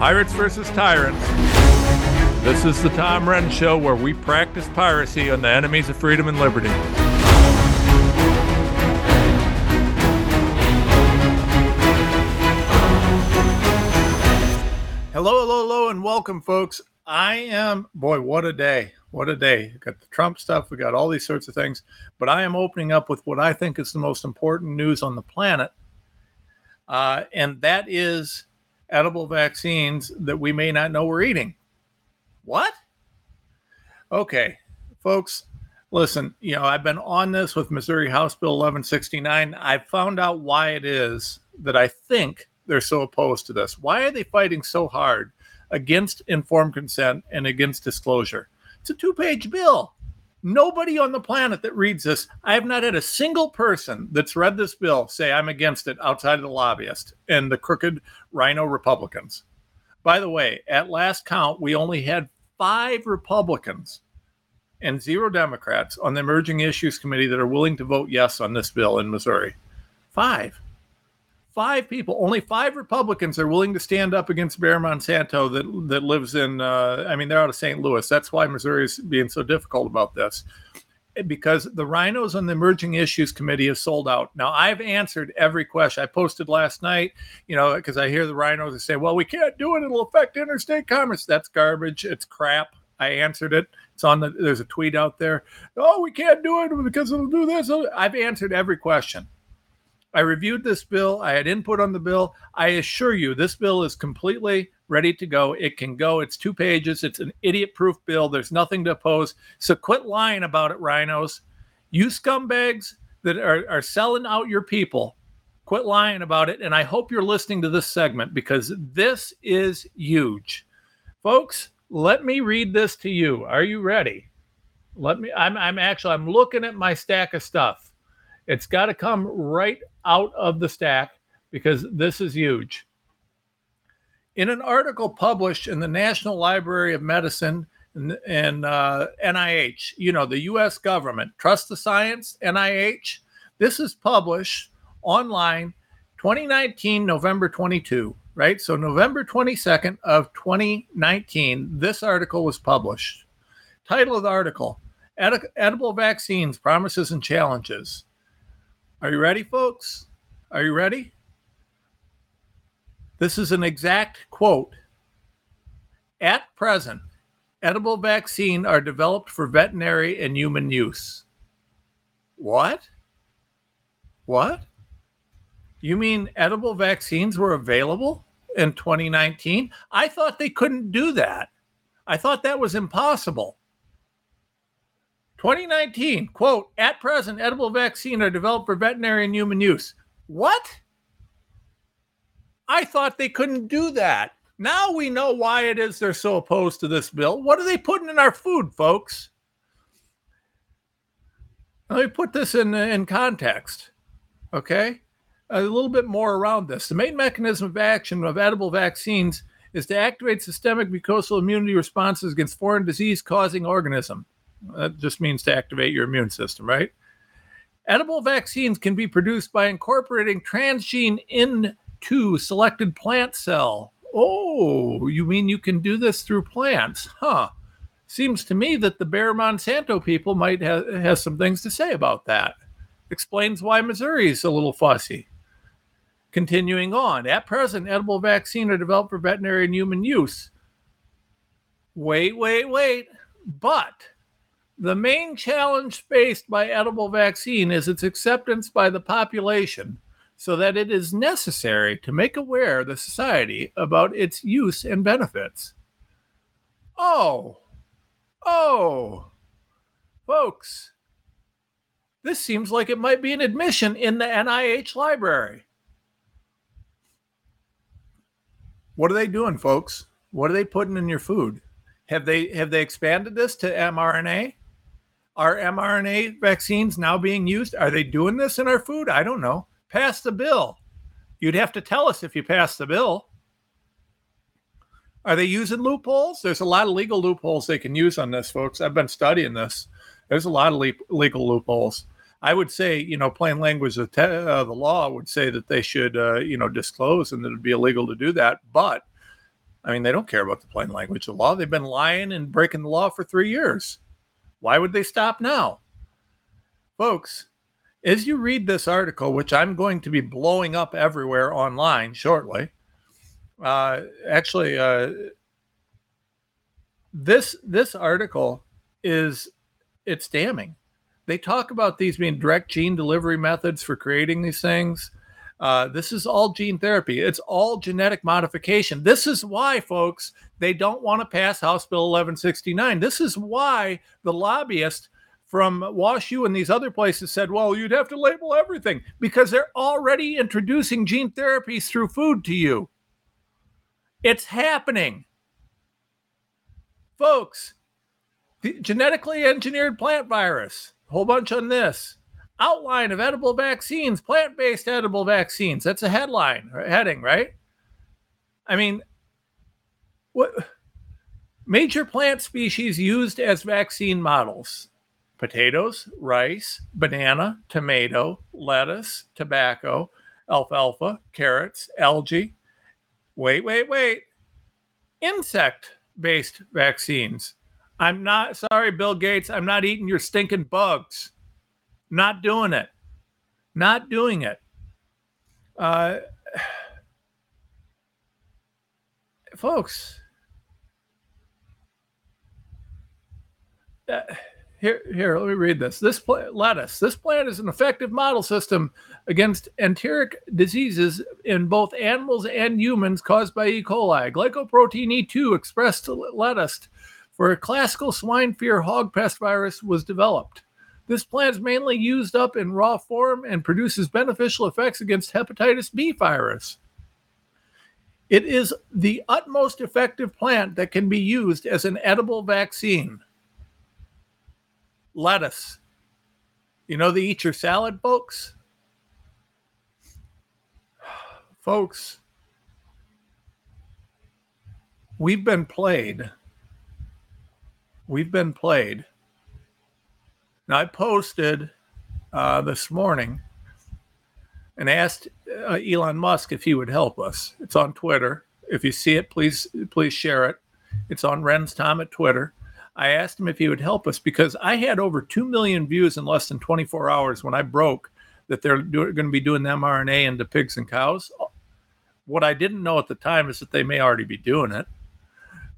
Pirates versus Tyrants. This is the Tom Renz Show where we practice piracy on the enemies of freedom and liberty. Hello, hello, hello, and welcome, folks. I am, boy, what a day. What a day. We've got the Trump stuff, we got all these sorts of things, but I am opening up with what I think is the most important news on the planet. Uh, and that is edible vaccines that we may not know we're eating. What? Okay, folks, listen, you know, I've been on this with Missouri House Bill 1169. I found out why it is that I think they're so opposed to this. Why are they fighting so hard against informed consent and against disclosure? It's a two page bill. Nobody on the planet that reads this, I have not had a single person that's read this bill say I'm against it outside of the lobbyist and the crooked RINO Republicans. By the way, at last count, we only had five Republicans and zero Democrats on the Emerging Issues Committee that are willing to vote yes on this bill in Missouri. Five. Five people, only five Republicans are willing to stand up against Bayer Monsanto that that lives in. Uh, I mean, they're out of St. Louis. That's why Missouri is being so difficult about this because the RINOs on the emerging issues committee have sold out. Now i've answered every question. I posted last night you know because i hear the RINOs say well we can't do it. It'll affect interstate commerce. That's garbage. It's crap. I answered it. It's on the there's a tweet out there. Oh we can't do it because it'll do this. I've answered every question. I reviewed this bill. I had input on the bill. I assure you, this bill is completely ready to go. It can go. It's two pages. It's an idiot proof bill. There's nothing to oppose. So quit lying about it, RINOs. You scumbags that are, are selling out your people, quit lying about it. And I hope you're listening to this segment because this is huge. Folks, let me read this to you. Are you ready? Let me, I'm, I'm actually, I'm looking at my stack of stuff. It's got to come right out of the stack because this is huge. In an article published in the National Library of Medicine and, uh, NIH, you know, the US government, Trust the Science, NIH, this is published online 2019, November 22, right? So November 22nd of 2019, this article was published. Title of the article Ed- Edible Vaccines Promises and Challenges. Are you ready, folks? Are you ready? This is an exact quote. At present, edible vaccine are developed for veterinary and human use. What? What? You mean edible vaccines were available in 2019? I thought they couldn't do that. I thought that was impossible. 2019, quote, at present, edible vaccine are developed for veterinary and human use. What? I thought they couldn't do that. Now we know why it is they're so opposed to this bill. What are they putting in our food, folks? Let me put this in, in context. Okay? A little bit more around this. The main mechanism of action of edible vaccines is to activate systemic mucosal immunity responses against foreign disease causing organism. That just means to activate your immune system, right? Edible vaccines can be produced by incorporating transgene into selected plant cell. Oh, you mean you can do this through plants? Huh. Seems to me that the Bayer Monsanto people might have some things to say about that. Explains why Missouri is a little fussy. Continuing on, at present, edible vaccines are developed for veterinary and human use. Wait, wait, wait. But the main challenge faced by edible vaccine is its acceptance by the population so that it is necessary to make aware the society about its use and benefits. Oh, oh, folks, this seems like it might be an admission in the NIH library. What are they doing, folks? What are they putting in your food? Have they have they expanded this to mRNA? Are mRNA vaccines now being used? Are they doing this in our food? I don't know. Pass the bill. You'd have to tell us if you pass the bill. Are they using loopholes? There's a lot of legal loopholes they can use on this, folks. I've been studying this. There's a lot of le- legal loopholes. I would say, you know, plain language of te- uh, the law would say that they should, uh, you know, disclose and that it'd be illegal to do that. But I mean, they don't care about the plain language of the law. They've been lying and breaking the law for three years. Why would they stop now? Folks, as you read this article, which I'm going to be blowing up everywhere online shortly, uh, actually, uh, this this article is it's damning. They talk about these being direct gene delivery methods for creating these things. Uh, this is all gene therapy. It's all genetic modification. This is why, folks, they don't want to pass House Bill 1169. This is why the lobbyist from WashU and these other places said, well, you'd have to label everything because they're already introducing gene therapies through food to you. It's happening. Folks, genetically engineered plant virus, whole bunch on this. Outline of edible vaccines, plant based edible vaccines. That's a headline, or heading, right? I mean, what major plant species used as vaccine models potatoes, rice, banana, tomato, lettuce, tobacco, alfalfa, carrots, algae. Wait, wait, wait. Insect based vaccines. I'm not sorry, Bill Gates. I'm not eating your stinking bugs. Not doing it. Not doing it. Uh, folks, uh, here, here, let me read this. This lettuce. This plant is an effective model system against enteric diseases in both animals and humans caused by E. coli. Glycoprotein E2 expressed lettuce for a classical swine fever hog pest virus was developed. This plant is mainly used up in raw form and produces beneficial effects against hepatitis B virus. It is the utmost effective plant that can be used as an edible vaccine. Lettuce. You know the eat your salad, folks? Folks, we've been played. We've been played now, I posted uh, this morning and asked uh, Elon Musk if he would help us. It's on Twitter. If you see it, please please share it. It's on Renz Tom at Twitter. I asked him if he would help us because I had over 2 million views in less than 24 hours when I broke that they're going to be doing mRNA into pigs and cows. What I didn't know at the time is that they may already be doing it.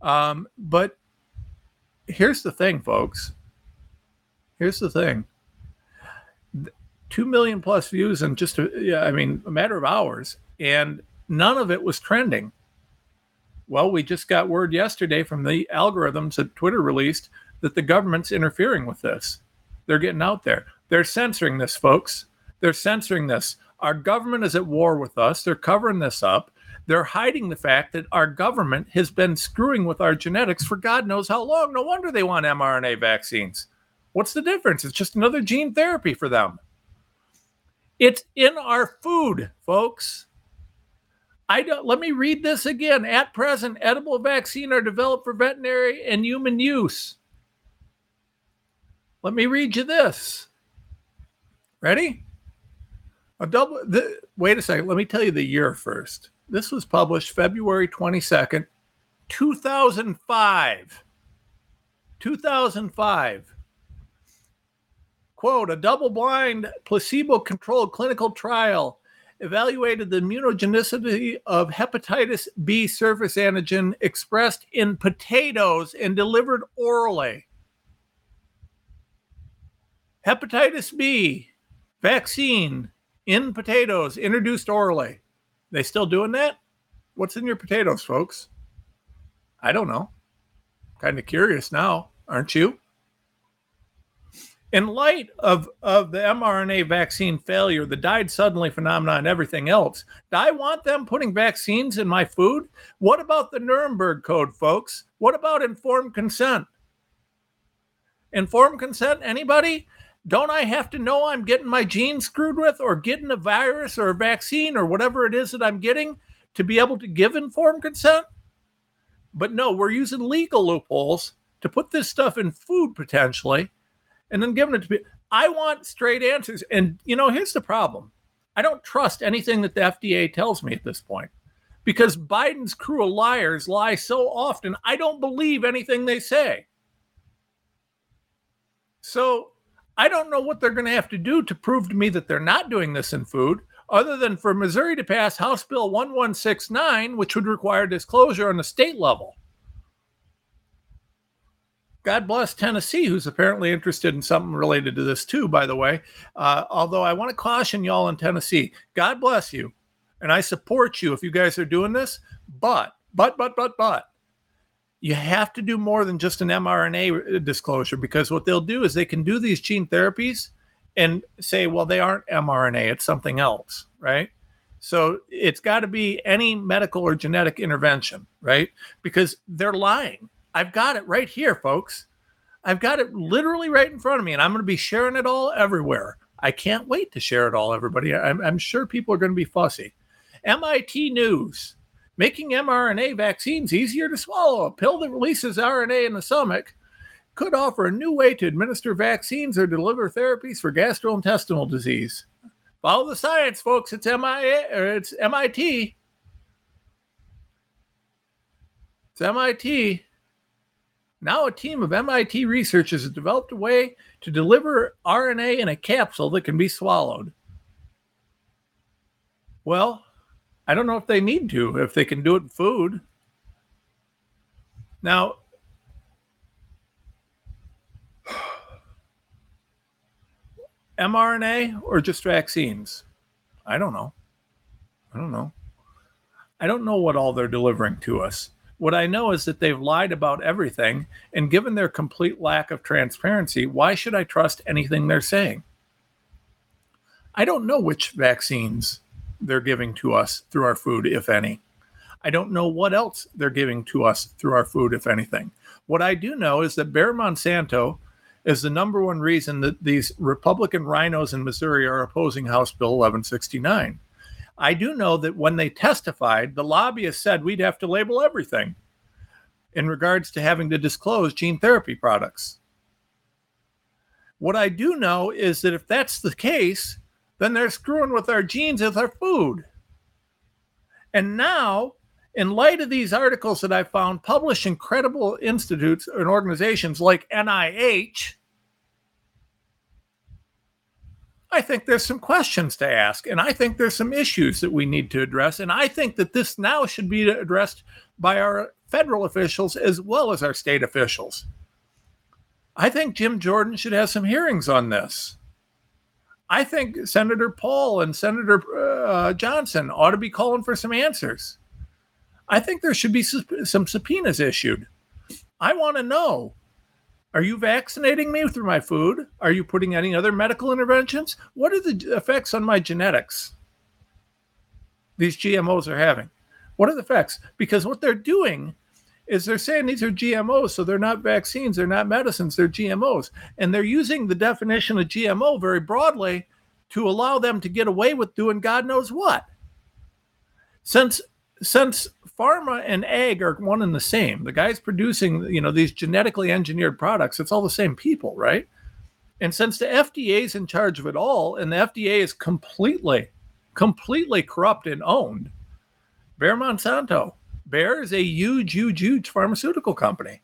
Um, but here's the thing, folks here's the thing 2 million plus views in just a, yeah, I mean, a matter of hours, and none of it was trending. Well, we just got word yesterday from the algorithms that Twitter released that the government's interfering with this. They're getting out there. They're censoring this, folks. They're censoring this. Our government is at war with us. They're covering this up. They're hiding the fact that our government has been screwing with our genetics for God knows how long. No wonder they want mRNA vaccines. What's the difference? It's just another gene therapy for them. It's in our food, folks. I don't, let me read this again. At present, edible vaccine are developed for veterinary and human use. Let me read you this. Ready? A double. The, wait a second. Let me tell you the year first. This was published February 22nd, 2005. 2005 quote, a double blind, placebo controlled clinical trial evaluated the immunogenicity of hepatitis B surface antigen expressed in potatoes and delivered orally. Hepatitis B vaccine in potatoes introduced orally. They still doing that? What's in your potatoes, folks? I don't know. Kind of curious now, aren't you? In light of, of the mRNA vaccine failure, the died suddenly phenomenon, and everything else, do I want them putting vaccines in my food? What about the Nuremberg Code, folks? What about informed consent? Informed consent, anybody? Don't I have to know I'm getting my genes screwed with or getting a virus or a vaccine or whatever it is that I'm getting to be able to give informed consent? But no, we're using legal loopholes to put this stuff in food potentially and then giving it to people. I want straight answers. And, you know, here's the problem I don't trust anything that the FDA tells me at this point because Biden's crew of liars lie so often, I don't believe anything they say. So I don't know what they're going to have to do to prove to me that they're not doing this in food, other than for Missouri to pass House Bill 1169, which would require disclosure on the state level. God bless Tennessee, who's apparently interested in something related to this too, by the way. Uh, although I want to caution y'all in Tennessee, God bless you. And I support you if you guys are doing this. But, but, but, but, but, you have to do more than just an mRNA disclosure because what they'll do is they can do these gene therapies and say, well, they aren't mRNA, it's something else, right? So it's got to be any medical or genetic intervention, right? Because they're lying. I've got it right here, folks. I've got it literally right in front of me, and I'm going to be sharing it all everywhere. I can't wait to share it all, everybody. I'm, I'm sure people are going to be fussy. MIT News making mRNA vaccines easier to swallow. A pill that releases RNA in the stomach could offer a new way to administer vaccines or deliver therapies for gastrointestinal disease. Follow the science, folks. It's MIA or it's MIT. It's MIT. Now, a team of MIT researchers has developed a way to deliver RNA in a capsule that can be swallowed. Well, I don't know if they need to, if they can do it in food. Now, mRNA or just vaccines? I don't know. I don't know. I don't know what all they're delivering to us. What I know is that they've lied about everything, and given their complete lack of transparency, why should I trust anything they're saying? I don't know which vaccines they're giving to us through our food, if any. I don't know what else they're giving to us through our food, if anything. What I do know is that Bayer Monsanto is the number one reason that these Republican RINOs in Missouri are opposing House Bill 1169. I do know that when they testified, the lobbyists said we'd have to label everything in regards to having to disclose gene therapy products. What I do know is that if that's the case, then they're screwing with our genes with our food. And now, in light of these articles that I found published in credible institutes and organizations like NIH, I think there's some questions to ask, and I think there's some issues that we need to address. And I think that this now should be addressed by our federal officials as well as our state officials. I think Jim Jordan should have some hearings on this. I think Senator Paul and Senator uh, Johnson ought to be calling for some answers. I think there should be some subpoenas issued. I want to know are you vaccinating me through my food? Are you putting any other medical interventions? What are the effects on my genetics these GMOs are having? What are the effects? Because what they're doing is they're saying these are GMOs, so they're not vaccines, they're not medicines, they're GMOs. And they're using the definition of GMO very broadly to allow them to get away with doing God knows what. Since since pharma and ag are one and the same. The guys producing, you know, these genetically engineered products, it's all the same people, right? And since the FDA is in charge of it all, and the FDA is completely, completely corrupt and owned, Bayer Monsanto, Bayer is a huge, huge, huge pharmaceutical company.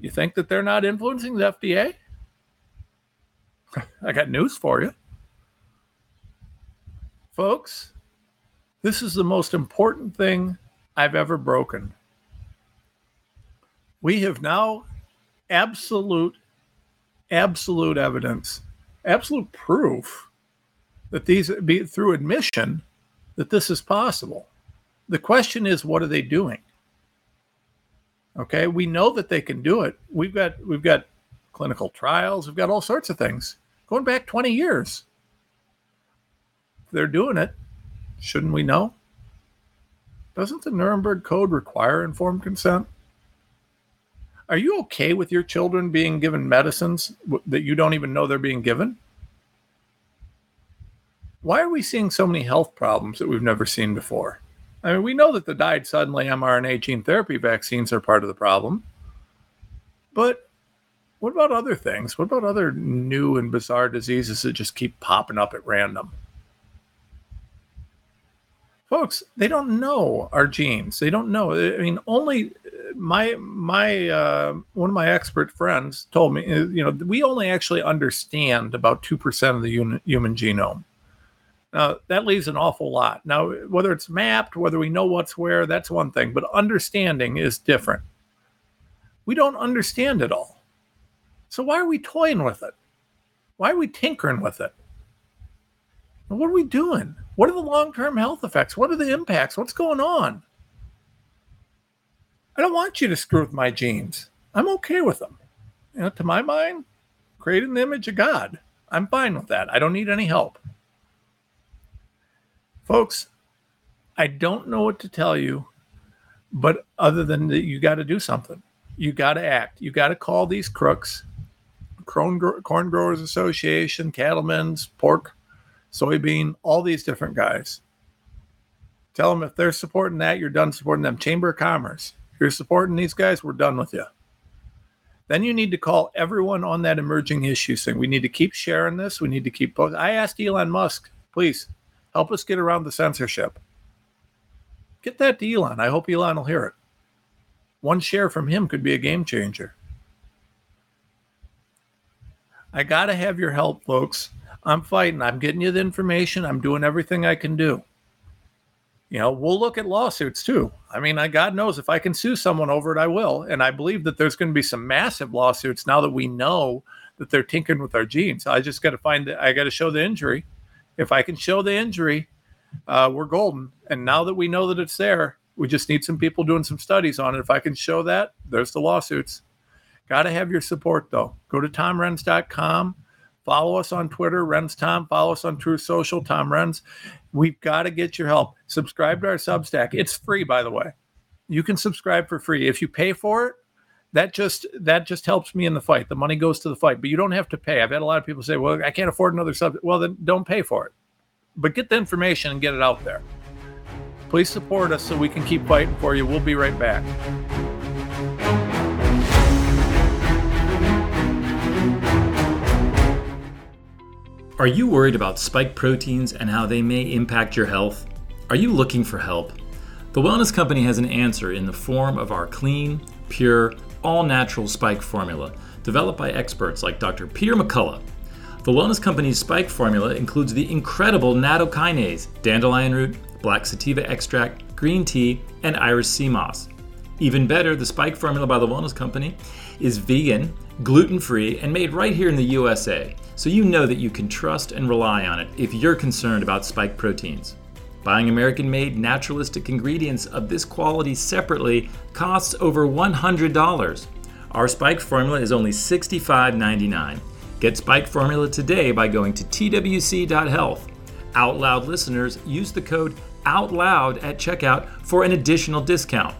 You think that they're not influencing the FDA? I got news for you. Folks, this is the most important thing I've ever broken. We have now absolute, absolute evidence, absolute proof that these be through admission that this is possible. The question is, what are they doing? Okay, we know that they can do it. We've got we've got clinical trials, we've got all sorts of things going back 20 years. They're doing it. Shouldn't we know? Doesn't the Nuremberg Code require informed consent? Are you okay with your children being given medicines that you don't even know they're being given? Why are we seeing so many health problems that we've never seen before? I mean, we know that the died suddenly mRNA gene therapy vaccines are part of the problem. But what about other things? What about other new and bizarre diseases that just keep popping up at random? Folks they don't know our genes. They don't know. I mean only my my uh, one of my expert friends told me uh, you know we only actually understand about 2% of the human, human genome. Now that leaves an awful lot. Now whether it's mapped whether we know what's where that's one thing but understanding is different. We don't understand it all. So why are we toying with it? Why are we tinkering with it what are we doing what are the long-term health effects what are the impacts what's going on I don't want you to screw with my genes. I'm okay with them. You know, to my mind, created in the image of God. I'm fine with that. I don't need any help. Folks, I don't know what to tell you, but other than that, you got to do something. You got to act. You got to call these crooks, Corn, Corn Growers Association, cattlemen's, pork, soybean, all these different guys. Tell them if they're supporting that, you're done supporting them. Chamber of Commerce, you're supporting these guys, we're done with you. Then you need to call everyone on that emerging issue saying we need to keep sharing this. We need to keep. I asked Elon Musk, please help us get around the censorship. Get that to Elon. I hope Elon will hear it. One share from him could be a game changer. I got to have your help, folks. I'm fighting. I'm getting you the information. I'm doing everything I can do you know, we'll look at lawsuits too. I mean, I, God knows if I can sue someone over it, I will. And I believe that there's going to be some massive lawsuits now that we know that they're tinkering with our genes. I just got to find that I got to show the injury. If I can show the injury, uh, we're golden. And now that we know that it's there, we just need some people doing some studies on it. If I can show that, there's the lawsuits. Got to have your support though. Go to tomrenz.com. Follow us on Twitter, Renz Tom. Follow us on Truth Social, Tom Renz. We've got to get your help. Subscribe to our Substack. It's free, by the way. You can subscribe for free. If you pay for it, that just that just helps me in the fight. The money goes to the fight, but you don't have to pay. I've had a lot of people say, "Well, I can't afford another sub." Well, then don't pay for it. But get the information and get it out there. Please support us so we can keep fighting for you. We'll be right back. Are you worried about spike proteins and how they may impact your health? Are you looking for help? The Wellness Company has an answer in the form of our clean, pure, all natural spike formula, developed by experts like Dr. Peter McCullough. The Wellness Company's spike formula includes the incredible nattokinase, dandelion root, black sativa extract, green tea, and Irish sea moss. Even better, the spike formula by the Wellness Company is vegan, gluten free, and made right here in the USA so you know that you can trust and rely on it if you're concerned about spike proteins. Buying American made naturalistic ingredients of this quality separately costs over $100. Our Spike formula is only $65.99. Get Spike formula today by going to twc.health. Out Loud listeners use the code OUTLOUD at checkout for an additional discount.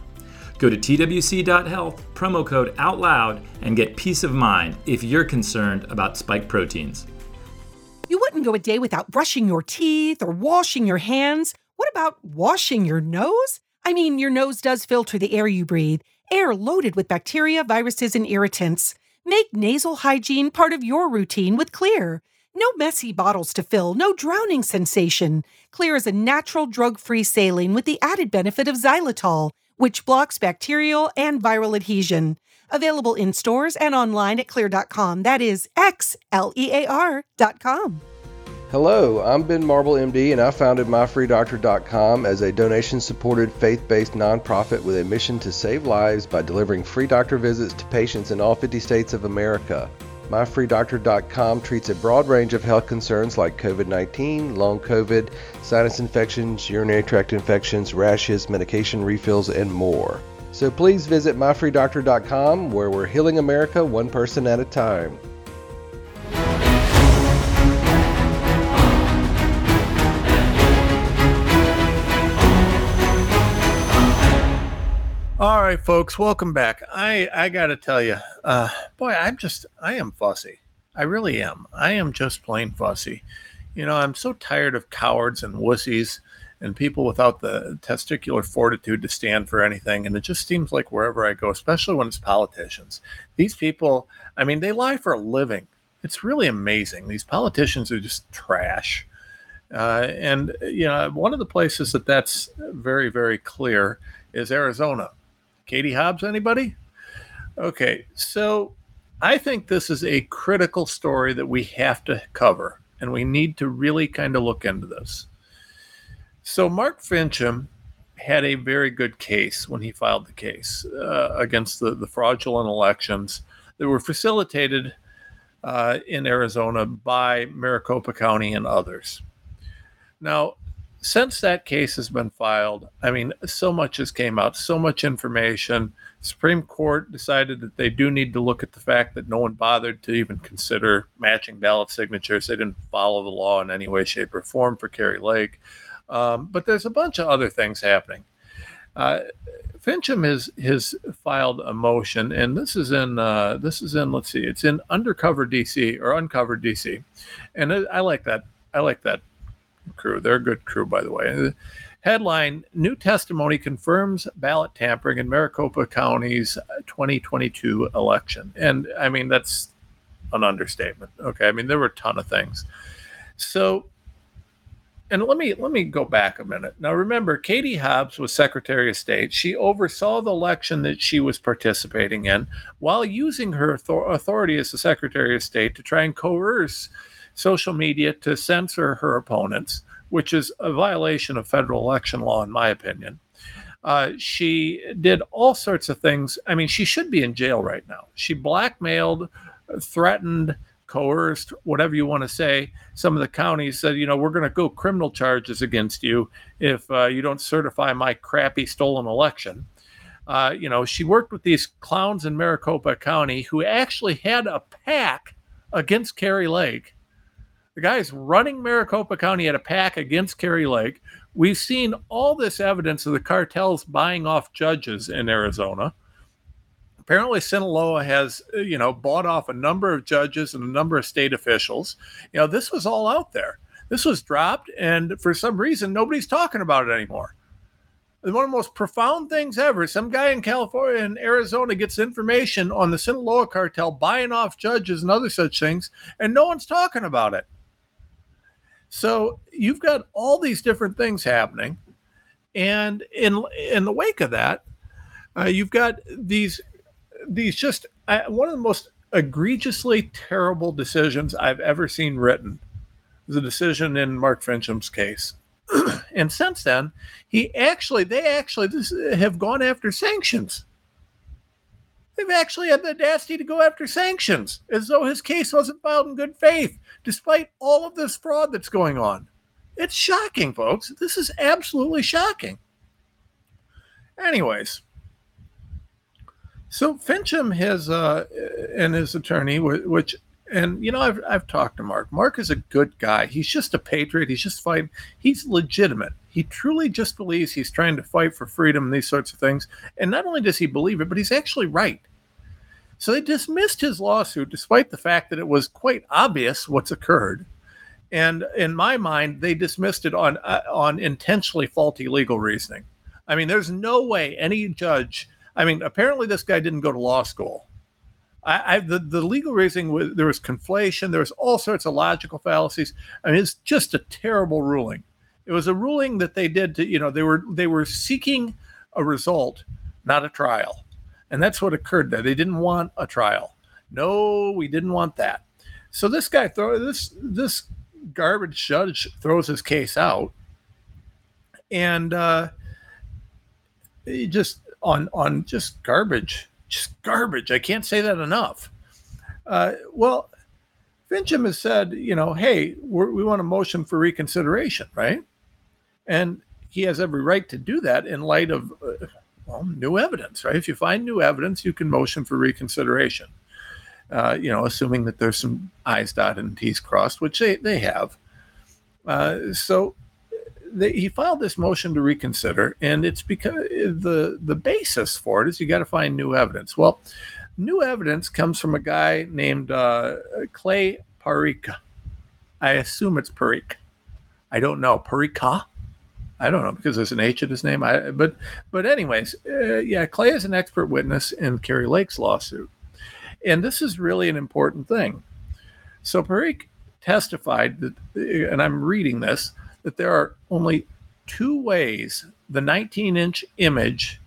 Go to twc.health, promo code OUTLOUD, and get peace of mind if you're concerned about spike proteins. You wouldn't go a day without brushing your teeth or washing your hands. What about washing your nose? I mean, your nose does filter the air you breathe, air loaded with bacteria, viruses, and irritants. Make nasal hygiene part of your routine with Xlear. No messy bottles to fill, no drowning sensation. Xlear is a natural drug free saline with the added benefit of xylitol which blocks bacterial and viral adhesion. Available in stores and online at xlear.com. That is X L E A R.com. Hello, I'm Ben Marble, MD, and I founded MyFreeDoctor.com as a donation supported faith based nonprofit with a mission to save lives by delivering free doctor visits to patients in all 50 states of America. MyFreeDoctor.com treats a broad range of health concerns like COVID 19, long COVID, sinus infections, urinary tract infections, rashes, medication refills, and more. So please visit MyFreeDoctor.com where we're healing America one person at a time. All right, folks, welcome back. I I got to tell you, uh, boy, I'm just I am fussy. I really am. I am just plain fussy. You know, I'm so tired of cowards and wussies and people without the testicular fortitude to stand for anything. And it just seems like wherever I go, especially when it's politicians, these people, I mean, they lie for a living. It's really amazing. These politicians are just trash. Uh, and you know, one of the places that that's very, very clear is Arizona. Katie Hobbs, anybody? Okay, so I think this is a critical story that we have to cover, and we need to really kind of look into this. So, Mark Finchem had a very good case when he filed the case uh, against the, the fraudulent elections that were facilitated uh, in Arizona by Maricopa County and others. Now, since that case has been filed, I mean, so much has came out, so much information. Supreme Court decided that they do need to look at the fact that no one bothered to even consider matching ballot signatures. They didn't follow the law in any way, shape, or form for Kari Lake. Um, but there's a bunch of other things happening. Uh, Finchem has has filed a motion, and this is in uh, this is in let's see, it's in undercover DC or uncovered DC, and I like that. I like that crew. They're a good crew, by the way. Headline New testimony confirms ballot tampering in Maricopa County's 2022 election. And I mean, that's an understatement. Okay. I mean, there were a ton of things. So, and let me let me go back a minute. Now remember, Katie Hobbs was Secretary of State. She oversaw the election that she was participating in while using her authority as the Secretary of State to try and coerce social media to censor her opponents, which is a violation of federal election law, in my opinion. Uh, she did all sorts of things. I mean, she should be in jail right now. She blackmailed, threatened, coerced, whatever you want to say. Some of the counties said, you know, we're going to go criminal charges against you if uh, you don't certify my crappy stolen election. Uh, you know, she worked with these clowns in Maricopa County who actually had a pack against Kari Lake the guy's running Maricopa County at a pack against Kari Lake. We've seen all this evidence of the cartels buying off judges in Arizona. Apparently, Sinaloa has, uh, you know, bought off a number of judges and a number of state officials. You know, this was all out there. This was dropped, and for some reason, nobody's talking about it anymore. One of the most profound things ever. Some guy in California and Arizona gets information on the Sinaloa cartel buying off judges and other such things, and no one's talking about it. So you've got all these different things happening, and in in the wake of that, uh, you've got these these just uh, one of the most egregiously terrible decisions I've ever seen written. The decision in Mark Finchem's case. and since then, he actually, they actually this, have gone after sanctions. They've actually had the audacity to go after sanctions as though his case wasn't filed in good faith, despite all of this fraud that's going on. It's shocking, folks. This is absolutely shocking. Anyways, so Finchem has uh, and his attorney, which and you know I've I've talked to Mark. Mark is a good guy. He's just a patriot. He's just fighting. He's legitimate. He truly just believes he's trying to fight for freedom and these sorts of things. And not only does he believe it, but he's actually right. So they dismissed his lawsuit despite the fact that it was quite obvious what's occurred. And in my mind, they dismissed it on uh, on intentionally faulty legal reasoning. I mean, there's no way any judge. I mean, apparently this guy didn't go to law school. I, I, the, the legal reasoning was there was conflation, there was all sorts of logical fallacies. I mean, it's just a terrible ruling. It was a ruling that they did to, you know, they were they were seeking a result, not a trial. And that's what occurred there. They didn't want a trial. No, we didn't want that. So this guy throw this this garbage judge throws his case out and uh he just on on just garbage just garbage. I can't say that enough. Uh, well, Finchem has said, you know, hey, we want a motion for reconsideration, right? And he has every right to do that in light of uh, well, new evidence, right? If you find new evidence, you can motion for reconsideration. Uh, you know, assuming that there's some I's dotted and T's crossed, which they, they have. Uh, so they, he filed this motion to reconsider, and it's because the the basis for it is you got to find new evidence. Well, new evidence comes from a guy named uh, Clay Parika. I assume it's Parika. I don't know Parika. I don't know because there's an H in his name. I but but anyways, uh, yeah, Clay is an expert witness in Kari Lake's lawsuit, and this is really an important thing. So Parikh testified that, and I'm reading this that there are only two ways the 19 inch image,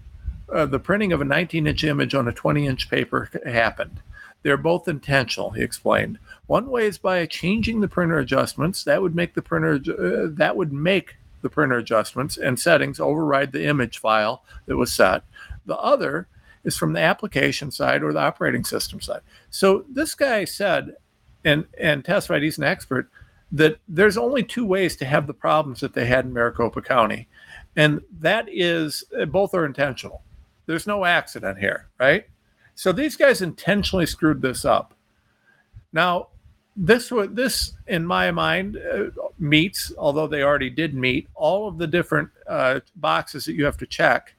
uh, the printing of a 19 inch image on a 20 inch paper happened. They're both intentional, he explained. One way is by changing the printer adjustments. That would make the printer uh, that would make the printer adjustments and settings override the image file that was set. The other is from the application side or the operating system side. So this guy said and and testified he's an expert that there's only two ways to have the problems that they had in Maricopa County. And that is both are intentional. There's no accident here, right? So these guys intentionally screwed this up. Now, this was this in my mind uh, meets, although they already did meet all of the different uh, boxes that you have to check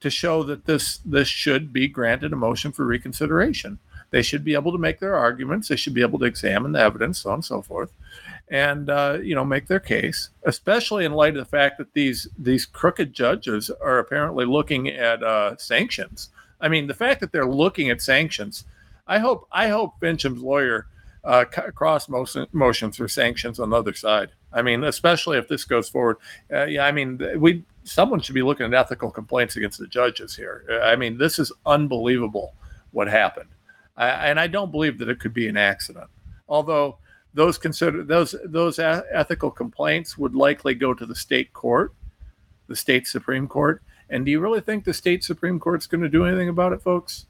to show that this this should be granted a motion for reconsideration. They should be able to make their arguments. They should be able to examine the evidence, so on and so forth, and uh, you know make their case. Especially in light of the fact that these these crooked judges are apparently looking at uh, sanctions. I mean, the fact that they're looking at sanctions. I hope I hope Finchem's lawyer uh, cross motion, motions for sanctions on the other side. I mean, especially if this goes forward. Uh, yeah, I mean, we someone should be looking at ethical complaints against the judges here. Uh, I mean, this is unbelievable what happened. I, and I don't believe that it could be an accident. Although those consider those those a- ethical complaints would likely go to the state court, the state supreme court. And do you really think the state supreme court's going to do anything about it, folks?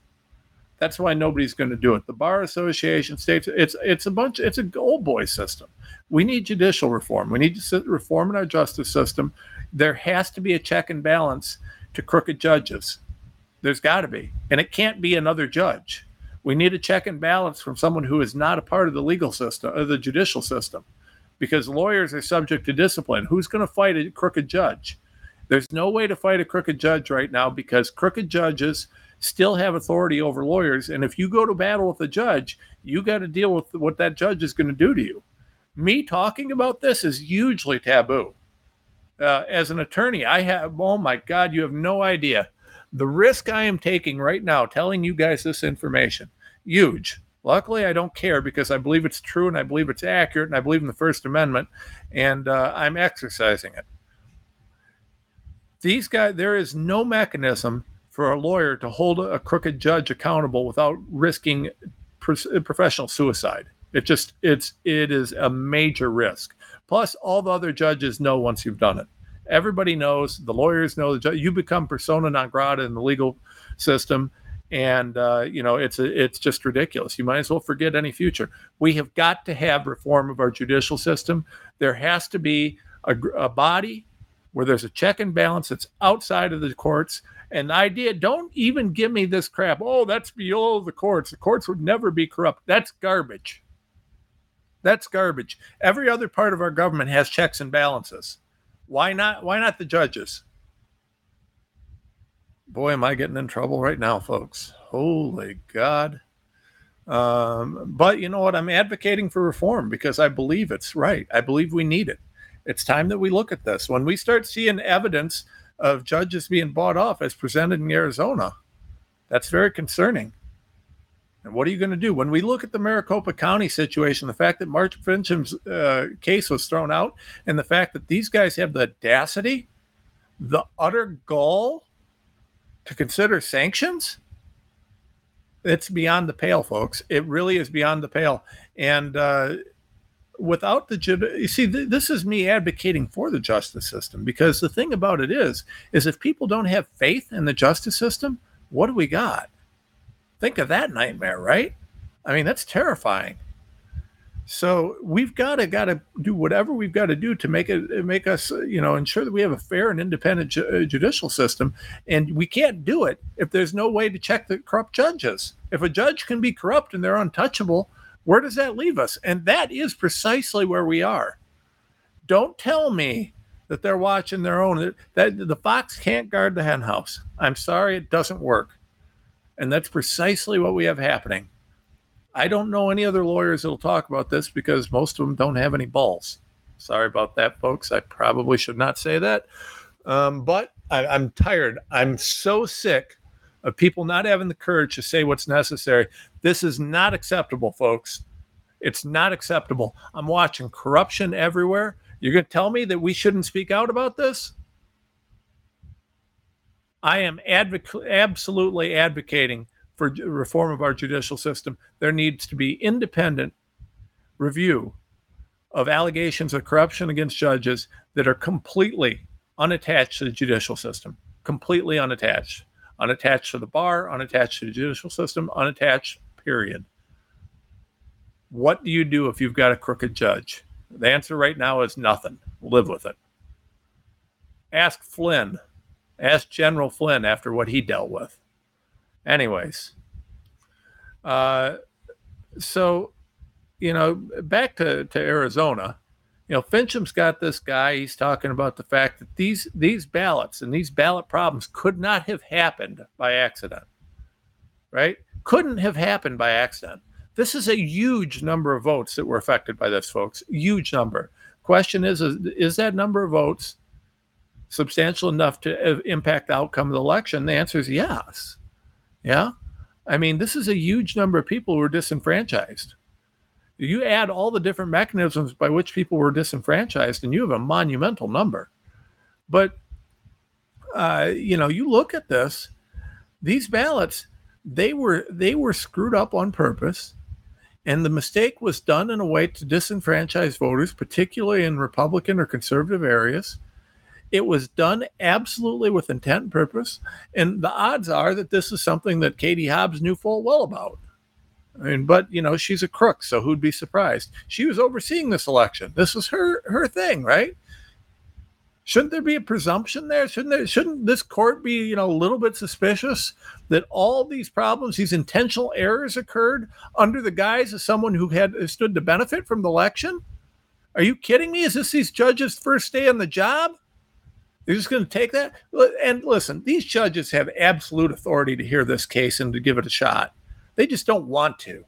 That's why nobody's going to do it. The bar association states it's it's a bunch it's a old boy system. We need judicial reform. We need to reform in our justice system. There has to be a check and balance to crooked judges. There's got to be, and it can't be another judge. We need a check and balance from someone who is not a part of the legal system or the judicial system because lawyers are subject to discipline. Who's going to fight a crooked judge? There's no way to fight a crooked judge right now because crooked judges still have authority over lawyers. And if you go to battle with a judge, you got to deal with what that judge is going to do to you. Me talking about this is hugely taboo. Uh, as an attorney, I have, oh my God, you have no idea the risk I am taking right now, telling you guys this information, huge. Luckily, I don't care because I believe it's true and I believe it's accurate and I believe in the First Amendment and uh, I'm exercising it. These guys, there is no mechanism for a lawyer to hold a crooked judge accountable without risking professional suicide. It just, it's, it is a major risk. Plus, all the other judges know once you've done it. Everybody knows. The lawyers know. The you become persona non grata in the legal system, and uh, you know it's a, it's just ridiculous. You might as well forget any future. We have got to have reform of our judicial system. There has to be a, a body where there's a check and balance that's outside of the courts. And the idea, don't even give me this crap. Oh, that's below the courts. The courts would never be corrupt. That's garbage. That's garbage. Every other part of our government has checks and balances. Why not? Why not the judges? Boy, am I getting in trouble right now, folks. Holy God. Um, but you know what? I'm advocating for reform because I believe it's right. I believe we need it. It's time that we look at this. When we start seeing evidence of judges being bought off as presented in Arizona, that's very concerning. And what are you going to do? When we look at the Maricopa County situation, the fact that Mark Finchem's uh, case was thrown out, and the fact that these guys have the audacity, the utter gall to consider sanctions, it's beyond the pale, folks. It really is beyond the pale. And uh, without the you see, th- this is me advocating for the justice system because the thing about it is, is if people don't have faith in the justice system, what do we got? Think of that nightmare, right? I mean, that's terrifying. So we've got to got to do whatever we've got to do to make it make us, you know, ensure that we have a fair and independent ju- uh, judicial system. And we can't do it if there's no way to check the corrupt judges. If a judge can be corrupt and they're untouchable, where does that leave us? And that is precisely where we are. Don't tell me that they're watching their own. That the fox can't guard the henhouse. I'm sorry, it doesn't work. And that's precisely what we have happening. I don't know any other lawyers that'll talk about this because most of them don't have any balls. Sorry about that, folks. I probably should not say that. Um, but I, I'm tired. I'm so sick of people not having the courage to say what's necessary. This is not acceptable, folks. It's not acceptable. I'm watching corruption everywhere. You're going to tell me that we shouldn't speak out about this? I am advoc- absolutely advocating for reform of our judicial system. There needs to be independent review of allegations of corruption against judges that are completely unattached to the judicial system, completely unattached, unattached to the bar, unattached to the judicial system, unattached, period. What do you do if you've got a crooked judge? The answer right now is nothing. Live with it. Ask Flynn. Ask General Flynn after what he dealt with. Anyways, uh, so you know, back to, to Arizona, you know, Finchem's got this guy. He's talking about the fact that these these ballots and these ballot problems could not have happened by accident, right? Couldn't have happened by accident. This is a huge number of votes that were affected by this, folks. Huge number. Question is, is, is that number of votes substantial enough to uh, impact the outcome of the election? The answer is yes. Yeah. I mean, this is a huge number of people who are disenfranchised you add all the different mechanisms by which people were disenfranchised, and you have a monumental number. But uh, you know, you look at this; these ballots they were they were screwed up on purpose, and the mistake was done in a way to disenfranchise voters, particularly in Republican or conservative areas. It was done absolutely with intent and purpose, and the odds are that this is something that Katie Hobbs knew full well about. I mean, but you know, she's a crook, so who'd be surprised? She was overseeing this election. This was her her thing, right? Shouldn't there be a presumption there? Shouldn't there shouldn't this court be, you know, a little bit suspicious that all these problems, these intentional errors occurred under the guise of someone who had stood to benefit from the election? Are you kidding me? Is this these judges' first day on the job? They're just going to take that? And listen, these judges have absolute authority to hear this case and to give it a shot. They just don't want to.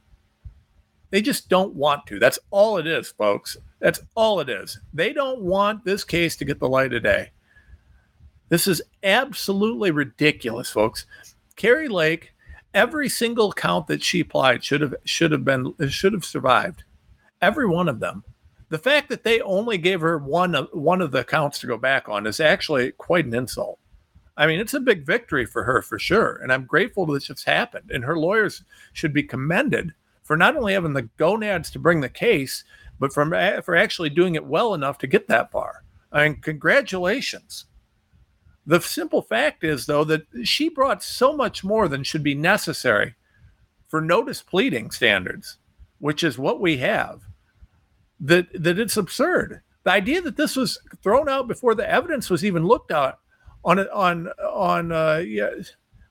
They just don't want to. That's all it is, folks. That's all it is. They don't want this case to get the light of day. This is absolutely ridiculous, folks. Kari Lake, every single count that she applied should have should have been should have survived. Every one of them. The fact that they only gave her one of one of the counts to go back on is actually quite an insult. I mean, it's a big victory for her for sure. And I'm grateful that it's happened. And her lawyers should be commended for not only having the gonads to bring the case, but for, eh, for actually doing it well enough to get that far. I mean, congratulations. The simple fact is, though, that she brought so much more than should be necessary for notice pleading standards, which is what we have, that, that it's absurd. The idea that this was thrown out before the evidence was even looked at on on on uh, yeah,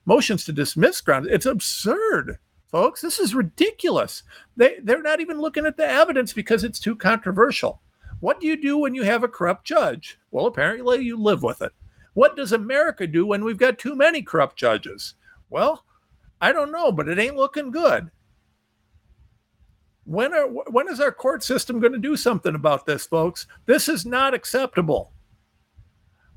motions to dismiss grounds. It's absurd, folks. This is ridiculous. They they're not even looking at the evidence because it's too controversial. What do you do when you have a corrupt judge? Well, apparently you live with it. What does America do when we've got too many corrupt judges? Well, I don't know, but it ain't looking good. When are when is our court system going to do something about this, folks? This is not acceptable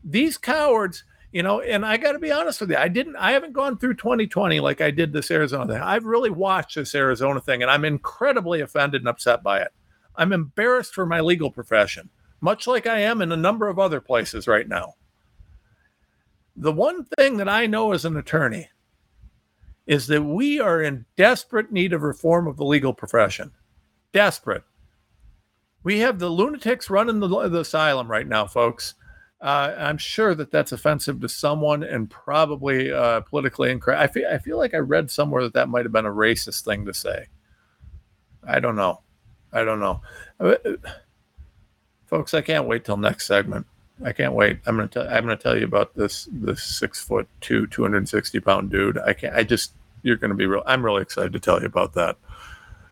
these cowards, you know, and I got to be honest with you, I didn't, I haven't gone through 2020 like I did this Arizona thing. I've really watched this Arizona thing and I'm incredibly offended and upset by it. I'm embarrassed for my legal profession, much like I am in a number of other places right now. The one thing that I know as an attorney is that we are in desperate need of reform of the legal profession. Desperate. We have the lunatics running the, the asylum right now, folks. Uh, I'm sure that that's offensive to someone and probably uh, politically incorrect. I feel, I feel like I read somewhere that that might have been a racist thing to say. I don't know. I don't know. Uh, folks, I can't wait till next segment. I can't wait. I'm gonna tell. I'm gonna tell you about this this six foot two, 260 pound dude. I can't. I just. You're gonna be real. I'm really excited to tell you about that.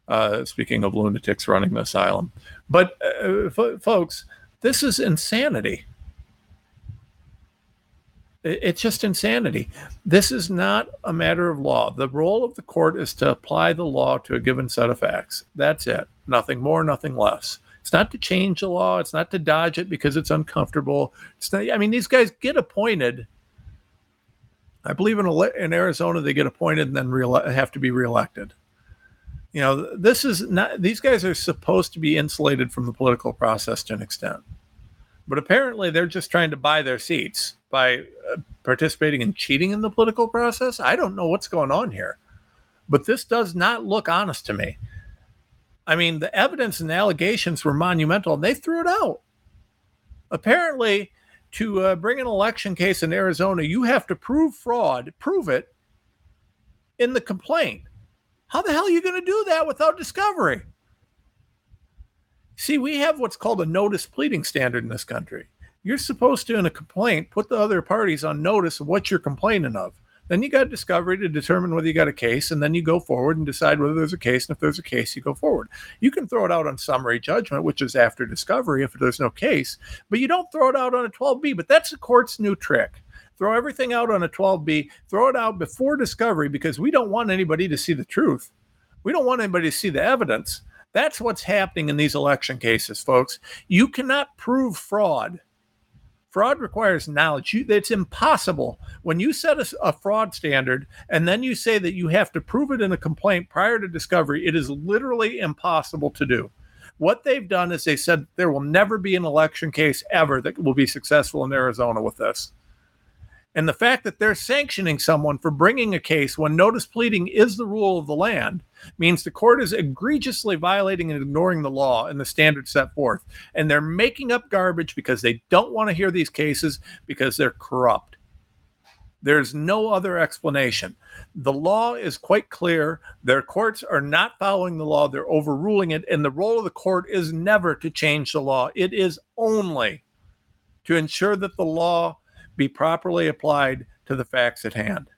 Uh, speaking of lunatics running the asylum, but uh, f- folks, this is insanity. It's just insanity. This is not a matter of law. The role of the court is to apply the law to a given set of facts. That's it. Nothing more, nothing less. It's not to change the law. It's not to dodge it because it's uncomfortable. It's not, I mean, these guys get appointed. I believe in, in Arizona, they get appointed and then have to be reelected. You know, this is not, these guys are supposed to be insulated from the political process to an extent. But apparently, they're just trying to buy their seats by uh, participating in cheating in the political process. I don't know what's going on here, but this does not look honest to me. I mean, the evidence and the allegations were monumental, and they threw it out. Apparently, to uh, bring an election case in Arizona, you have to prove fraud, prove it in the complaint. How the hell are you going to do that without discovery? See, we have what's called a notice pleading standard in this country. You're supposed to, in a complaint, put the other parties on notice of what you're complaining of. Then you got discovery to determine whether you got a case, and then you go forward and decide whether there's a case. And if there's a case, you go forward. You can throw it out on summary judgment, which is after discovery if there's no case, but you don't throw it out on a 12B. But that's the court's new trick. Throw everything out on a 12B, throw it out before discovery because we don't want anybody to see the truth. We don't want anybody to see the evidence. That's what's happening in these election cases, folks. You cannot prove fraud fraud requires knowledge. You, it's impossible when you set a, a, fraud standard and then you say that you have to prove it in a complaint prior to discovery. It is literally impossible to do. What they've done is they said there will never be an election case ever that will be successful in Arizona with this. And the fact that they're sanctioning someone for bringing a case when notice pleading is the rule of the land means the court is egregiously violating and ignoring the law and the standards set forth. And they're making up garbage because they don't want to hear these cases because they're corrupt. There's no other explanation. The law is quite clear. Their courts are not following the law, they're overruling it. And the role of the court is never to change the law, it is only to ensure that the law be properly applied to the facts at hand.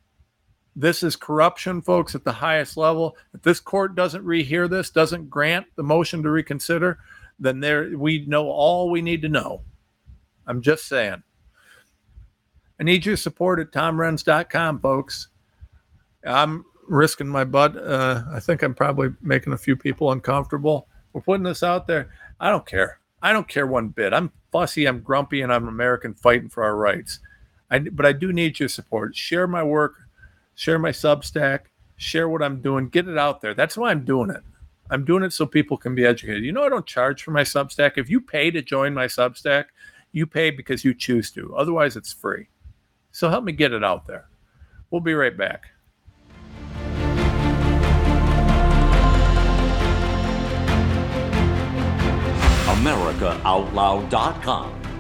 This is corruption, folks, at the highest level. If this court doesn't rehear this, doesn't grant the motion to reconsider, then there we know all we need to know. I'm just saying. I need your support at tomrenz.com, folks. I'm risking my butt. Uh, I think I'm probably making a few people uncomfortable. We're putting this out there. I don't care. I don't care one bit. I'm fussy, I'm grumpy, and I'm American fighting for our rights. I, but I do need your support. Share my work, share my Substack, share what I'm doing, get it out there. That's why I'm doing it. I'm doing it so people can be educated. You know, I don't charge for my Substack. If you pay to join my Substack, you pay because you choose to. Otherwise, it's free. So help me get it out there. We'll be right back. AmericaOutloud.com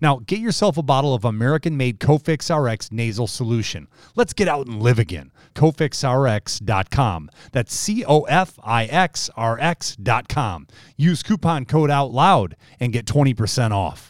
Now, get yourself a bottle of American made Cofix RX nasal solution. Let's get out and live again. CofixRx.com. That's C O F I X R X.com. Use coupon code OUT LOUD and get 20% off.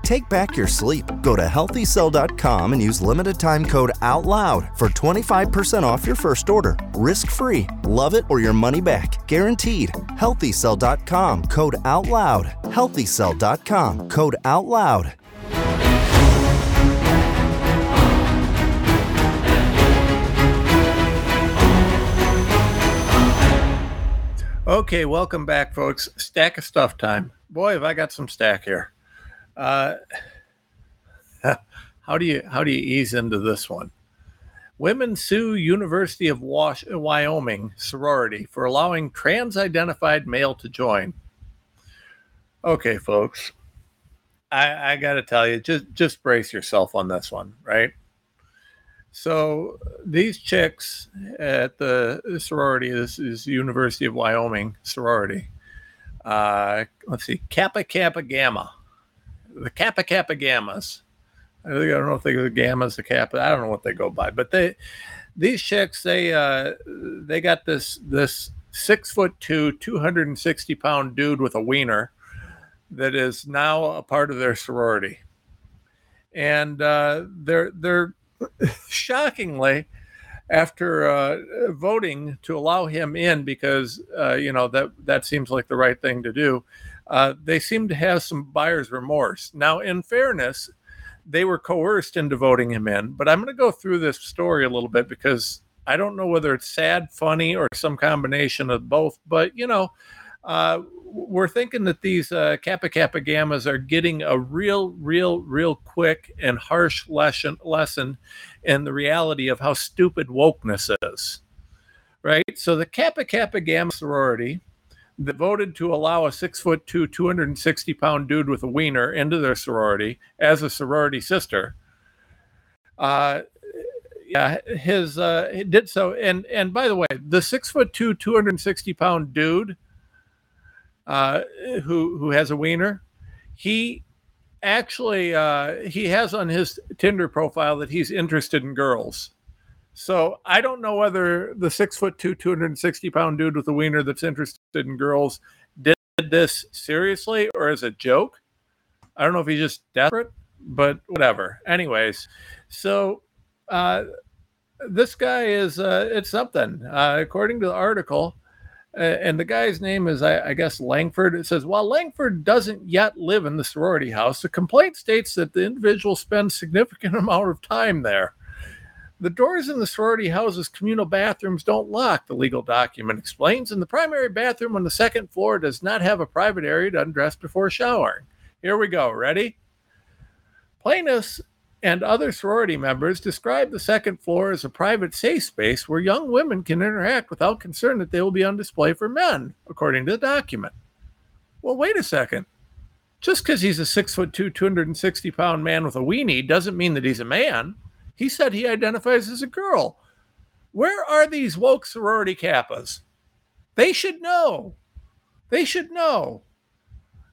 Take back your sleep. Go to healthycell.com and use limited time code OUTLOUD for 25% off your first order. Risk free. Love it or your money back. Guaranteed. Healthycell.com code OUTLOUD. Healthycell.com code OUTLOUD. Okay, welcome back, folks. Stack of stuff time. Boy, have I got some stack here. Uh, how do you how do you ease into this one? Women sue University of Wash, Wyoming sorority for allowing trans-identified male to join. Okay, folks. I, I got to tell you, just just brace yourself on this one, right? So these chicks at the sorority, this is University of Wyoming sorority. Uh, let's see, Kappa Kappa Gamma, the Kappa Kappa Gammas. I don't know if they go the gammas, the Kappa. I don't know what they go by, but they these chicks they uh, they got this this six foot two, two hundred and sixty pound dude with a wiener that is now a part of their sorority, and uh, they're they're shockingly after uh, voting to allow him in because uh, you know that that seems like the right thing to do. Uh, they seem to have some buyer's remorse. Now, in fairness, they were coerced into voting him in. But I'm going to go through this story a little bit because I don't know whether it's sad, funny, or some combination of both. But you know, uh, we're thinking that these uh, Kappa Kappa Gammas are getting a real, real, real quick and harsh lesson lesson in the reality of how stupid wokeness is. Right. So the Kappa Kappa Gamma sorority that voted to allow a six foot two, 260 pound dude with a wiener into their sorority as a sorority sister. Uh, yeah, his uh, did so, and and by the way, the six foot two, 260 pound dude uh, who who has a wiener, he actually uh, he has on his Tinder profile that he's interested in girls. So I don't know whether the six foot two, 260 pound dude with a wiener that's interested in girls did this seriously or as a joke. I don't know if he's just desperate, but whatever. Anyways, so uh, this guy is uh, it's something. Uh, according to the article, uh, and the guy's name is, I, I, guess, Langford. It says, while Langford doesn't yet live in the sorority house, the complaint states that the individual spends significant amount of time there. The doors in the sorority house's communal bathrooms don't lock, the legal document explains, and the primary bathroom on the second floor does not have a private area to undress before showering. Here we go. Ready? Plaintiffs and other sorority members describe the second floor as a private safe space where young women can interact without concern that they will be on display for men, according to the document. Well, wait a second. Just because he's a six foot two, 260 pound man with a weenie doesn't mean that he's a man. He said he identifies as a girl. Where are these woke sorority kappas? They should know. They should know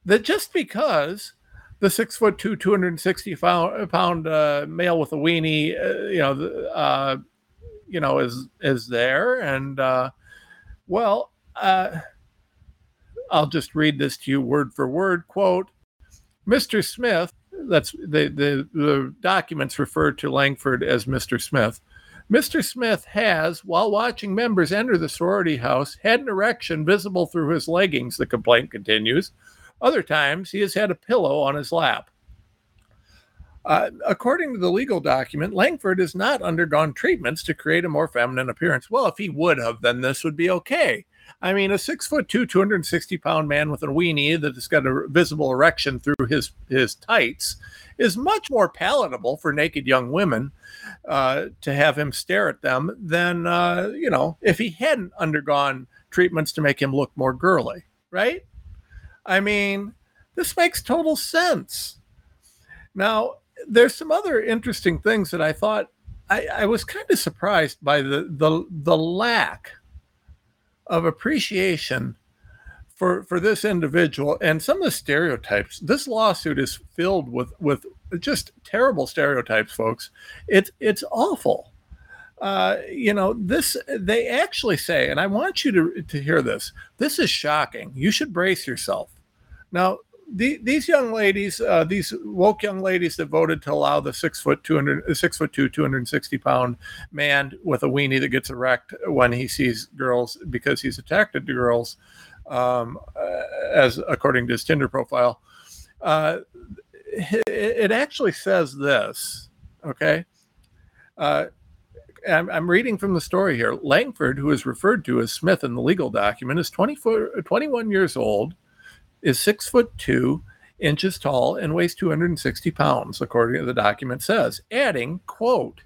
that just because the six foot two, 260 pound uh, male with a weenie, uh, you know, uh, you know, is is there, and uh, well, uh, I'll just read this to you word for word. Quote: Mr. Smith that's the, the, the documents refer to Langford as Mr. Smith. Mr. Smith has, while watching members enter the sorority house, had an erection visible through his leggings, the complaint continues. Other times, he has had a pillow on his lap. Uh, according to the legal document, Langford has not undergone treatments to create a more feminine appearance. Well, if he would have, then this would be okay. I mean, a six foot two, 260 pound man with a weenie that has got a visible erection through his, his tights is much more palatable for naked young women uh, to have him stare at them than, uh, you know, if he hadn't undergone treatments to make him look more girly, right? I mean, this makes total sense. Now, there's some other interesting things that I thought I, I was kind of surprised by the the the lack of appreciation for for this individual and some of the stereotypes. This lawsuit is filled with with just terrible stereotypes, folks. It's it's awful. Uh, you know, this they actually say, and I want you to to hear this. This is shocking. You should brace yourself. Now, the, these young ladies, uh, these woke young ladies that voted to allow the six foot two hundred, six foot two, two hundred and sixty pound man with a weenie that gets erect when he sees girls because he's attracted to girls, um, uh, as according to his Tinder profile. Uh, it, it, actually says this, okay? Uh, I'm, I'm reading from the story here. Langford, who is referred to as Smith in the legal document, is 24, 21 years old, is six foot two inches tall, and weighs 260 pounds, according to the document says. Adding, quote,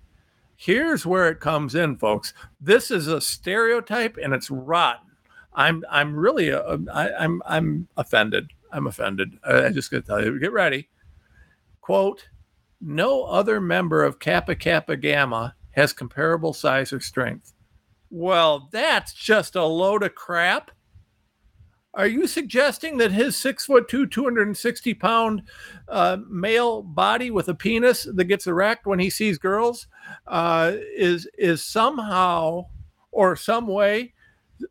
here's where it comes in, folks. This is a stereotype and it's rotten. I'm I'm really uh, I, I'm I'm offended. I'm offended. I, I just got to tell you. Get ready. Quote: No other member of Kappa Kappa Gamma has comparable size or strength. Well, that's just a load of crap. Are you suggesting that his six foot two, 260 pound uh, male body with a penis that gets erect when he sees girls uh, is is somehow or some way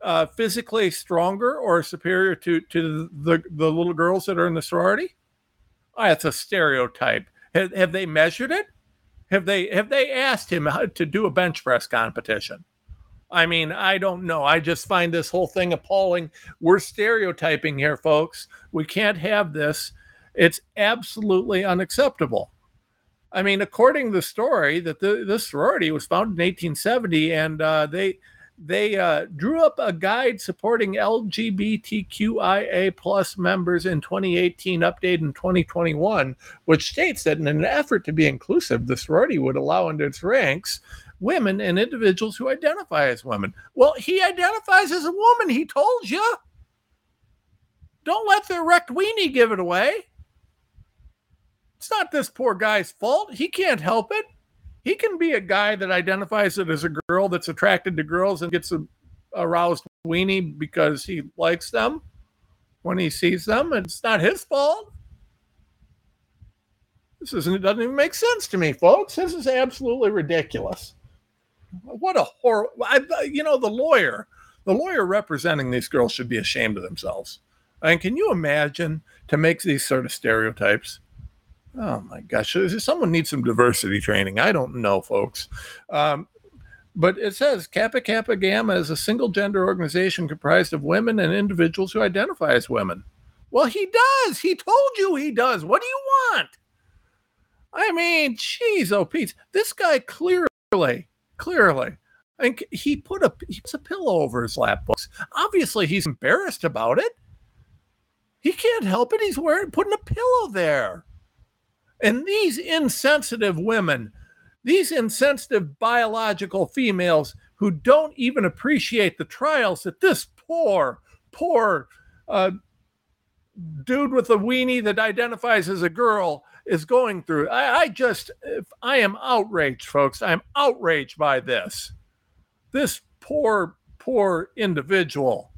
uh, physically stronger or superior to to the the little girls that are in the sorority? Oh, that's a stereotype. Have, have they measured it? Have they have they asked him to do a bench press competition? I mean, I don't know. I just find this whole thing appalling. We're stereotyping here, folks. We can't have this. It's absolutely unacceptable. I mean, according to the story, that the this sorority was founded in 1870, and uh, they they uh, drew up a guide supporting LGBTQIA plus members in 2018, updated in 2021, which states that in an effort to be inclusive, the sorority would allow into its ranks women and individuals who identify as women. Well, he identifies as a woman. He told you. Don't let the erect weenie give it away. It's not this poor guy's fault. He can't help it he can be a guy that identifies it as a girl that's attracted to girls and gets a aroused weenie because he likes them when he sees them. And it's not his fault. This isn't, it doesn't even make sense to me, folks. This is absolutely ridiculous. What a horror. You know, the lawyer, the lawyer representing these girls should be ashamed of themselves. I mean, can you imagine to make these sort of stereotypes? Oh my gosh, someone needs some diversity training. I don't know, folks. Um, but it says Kappa Kappa Gamma is a single gender organization comprised of women and individuals who identify as women. Well, he does. He told you he does. What do you want? I mean, geez, oh Pete, this guy clearly, clearly, And he put a he puts a pillow over his lap books. Obviously, he's embarrassed about it. He can't help it. He's wearing putting a pillow there. And these insensitive women, these insensitive biological females who don't even appreciate the trials that this poor, poor uh, dude with a weenie that identifies as a girl is going through. I, I just, I am outraged, folks. I'm outraged by this. This poor, poor individual.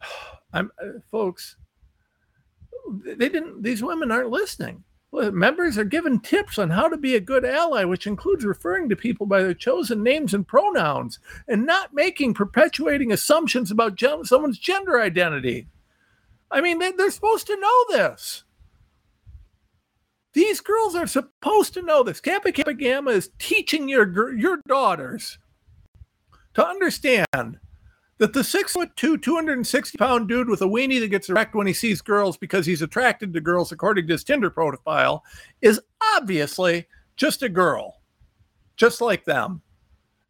I'm, uh, folks, they didn't, these women aren't listening members are given tips on how to be a good ally, which includes referring to people by their chosen names and pronouns and not making perpetuating assumptions about someone's gender identity. I mean, they, they're supposed to know this. These girls are supposed to know this. Kappa Kappa Gamma is teaching your your daughters to understand that the six foot two, 260 pound dude with a weenie that gets erect when he sees girls because he's attracted to girls according to his Tinder profile is obviously just a girl, just like them.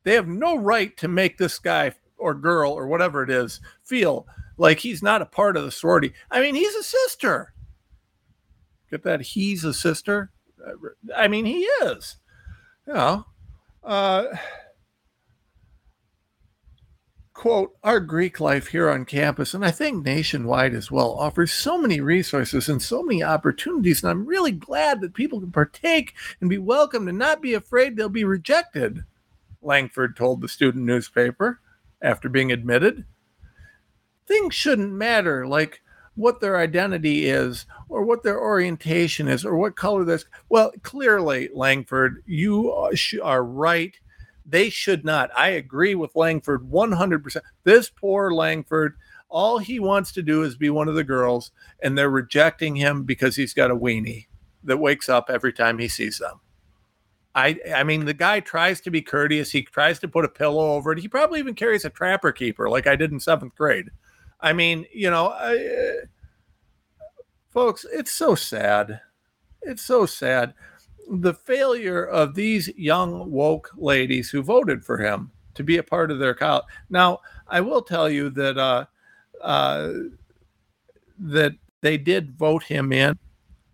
They have no right to make this guy or girl or whatever it is feel like he's not a part of the sorority. I mean, he's a sister. That? He's a sister. I mean, he is. You know, uh, quote, our Greek life here on campus, and I think nationwide as well, offers so many resources and so many opportunities. And I'm really glad that people can partake and be welcomed and not be afraid they'll be rejected, Langford told the student newspaper after being admitted. Things shouldn't matter like what their identity is or what their orientation is or what color this. Well, clearly, Langford, you are right they should not. I agree with Langford 100%. This poor Langford, all he wants to do is be one of the girls, and they're rejecting him because he's got a weenie that wakes up every time he sees them. I, I mean, the guy tries to be courteous. He tries to put a pillow over it. He probably even carries a trapper keeper, like I did in seventh grade. I mean, you know, I, folks, it's so sad. It's so sad the failure of these young woke ladies who voted for him to be a part of their college. Now, I will tell you that uh, uh, that they did vote him in,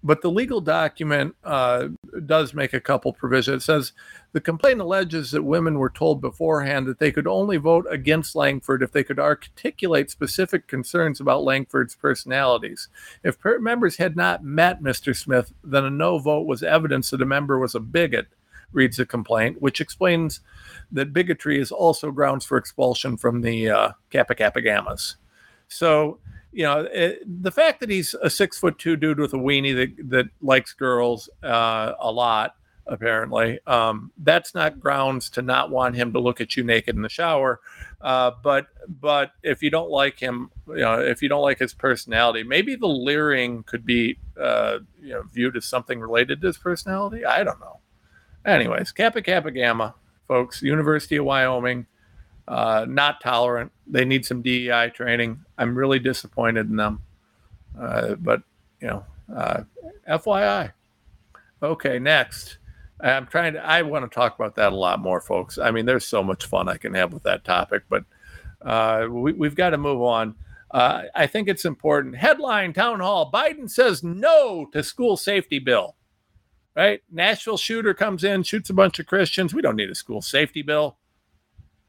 but the legal document uh, does make a couple provisions. It says the complaint alleges that women were told beforehand that they could only vote against Langford if they could articulate specific concerns about Langford's personalities. If per- members had not met Mr. Smith, then a no vote was evidence that a member was a bigot, reads the complaint, which explains that bigotry is also grounds for expulsion from the uh, Kappa Kappa Gammas. So, you know, it, the fact that he's a six foot two dude with a weenie that, that likes girls uh, a lot, apparently, um, that's not grounds to not want him to look at you naked in the shower. Uh, but but if you don't like him, you know, if you don't like his personality, maybe the leering could be uh, you know viewed as something related to his personality. I don't know. Anyways, Kappa Kappa Gamma, folks, University of Wyoming uh, not tolerant. They need some DEI training. I'm really disappointed in them. Uh, but, you know, uh, FYI. Okay, next. I'm trying to, I want to talk about that a lot more, folks. I mean, there's so much fun I can have with that topic, but uh, we, we've got to move on. Uh, I think it's important. Headline Town Hall Biden says no to school safety bill. Right? Nashville shooter comes in, shoots a bunch of Christians. We don't need a school safety bill.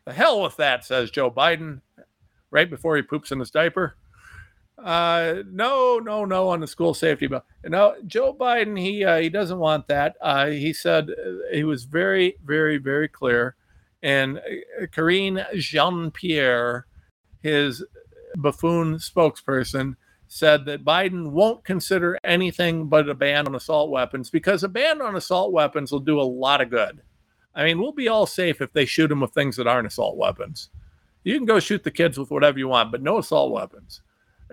The hell with that, says Joe Biden, right before he poops in his diaper. Uh, no, no, no on the school safety bill. No, Joe Biden, he uh, he doesn't want that. Uh, he said uh, he was very, very, very clear. And uh, Karine Jean Pierre, his buffoon spokesperson, said that Biden won't consider anything but a ban on assault weapons because a ban on assault weapons will do a lot of good. I mean, we'll be all safe if they shoot them with things that aren't assault weapons. You can go shoot the kids with whatever you want, but no assault weapons.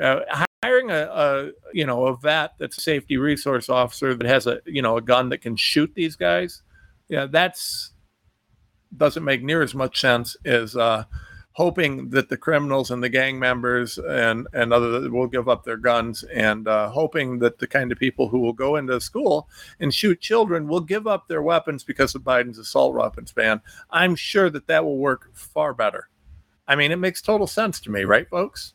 Uh, hiring a, a, you know a vet that's a safety resource officer that has a you know a gun that can shoot these guys, yeah, that's doesn't make near as much sense as uh, hoping that the criminals and the gang members and and other will give up their guns and uh, hoping that the kind of people who will go into school and shoot children will give up their weapons because of Biden's assault weapons ban. I'm sure that that will work far better. I mean, it makes total sense to me, right, folks?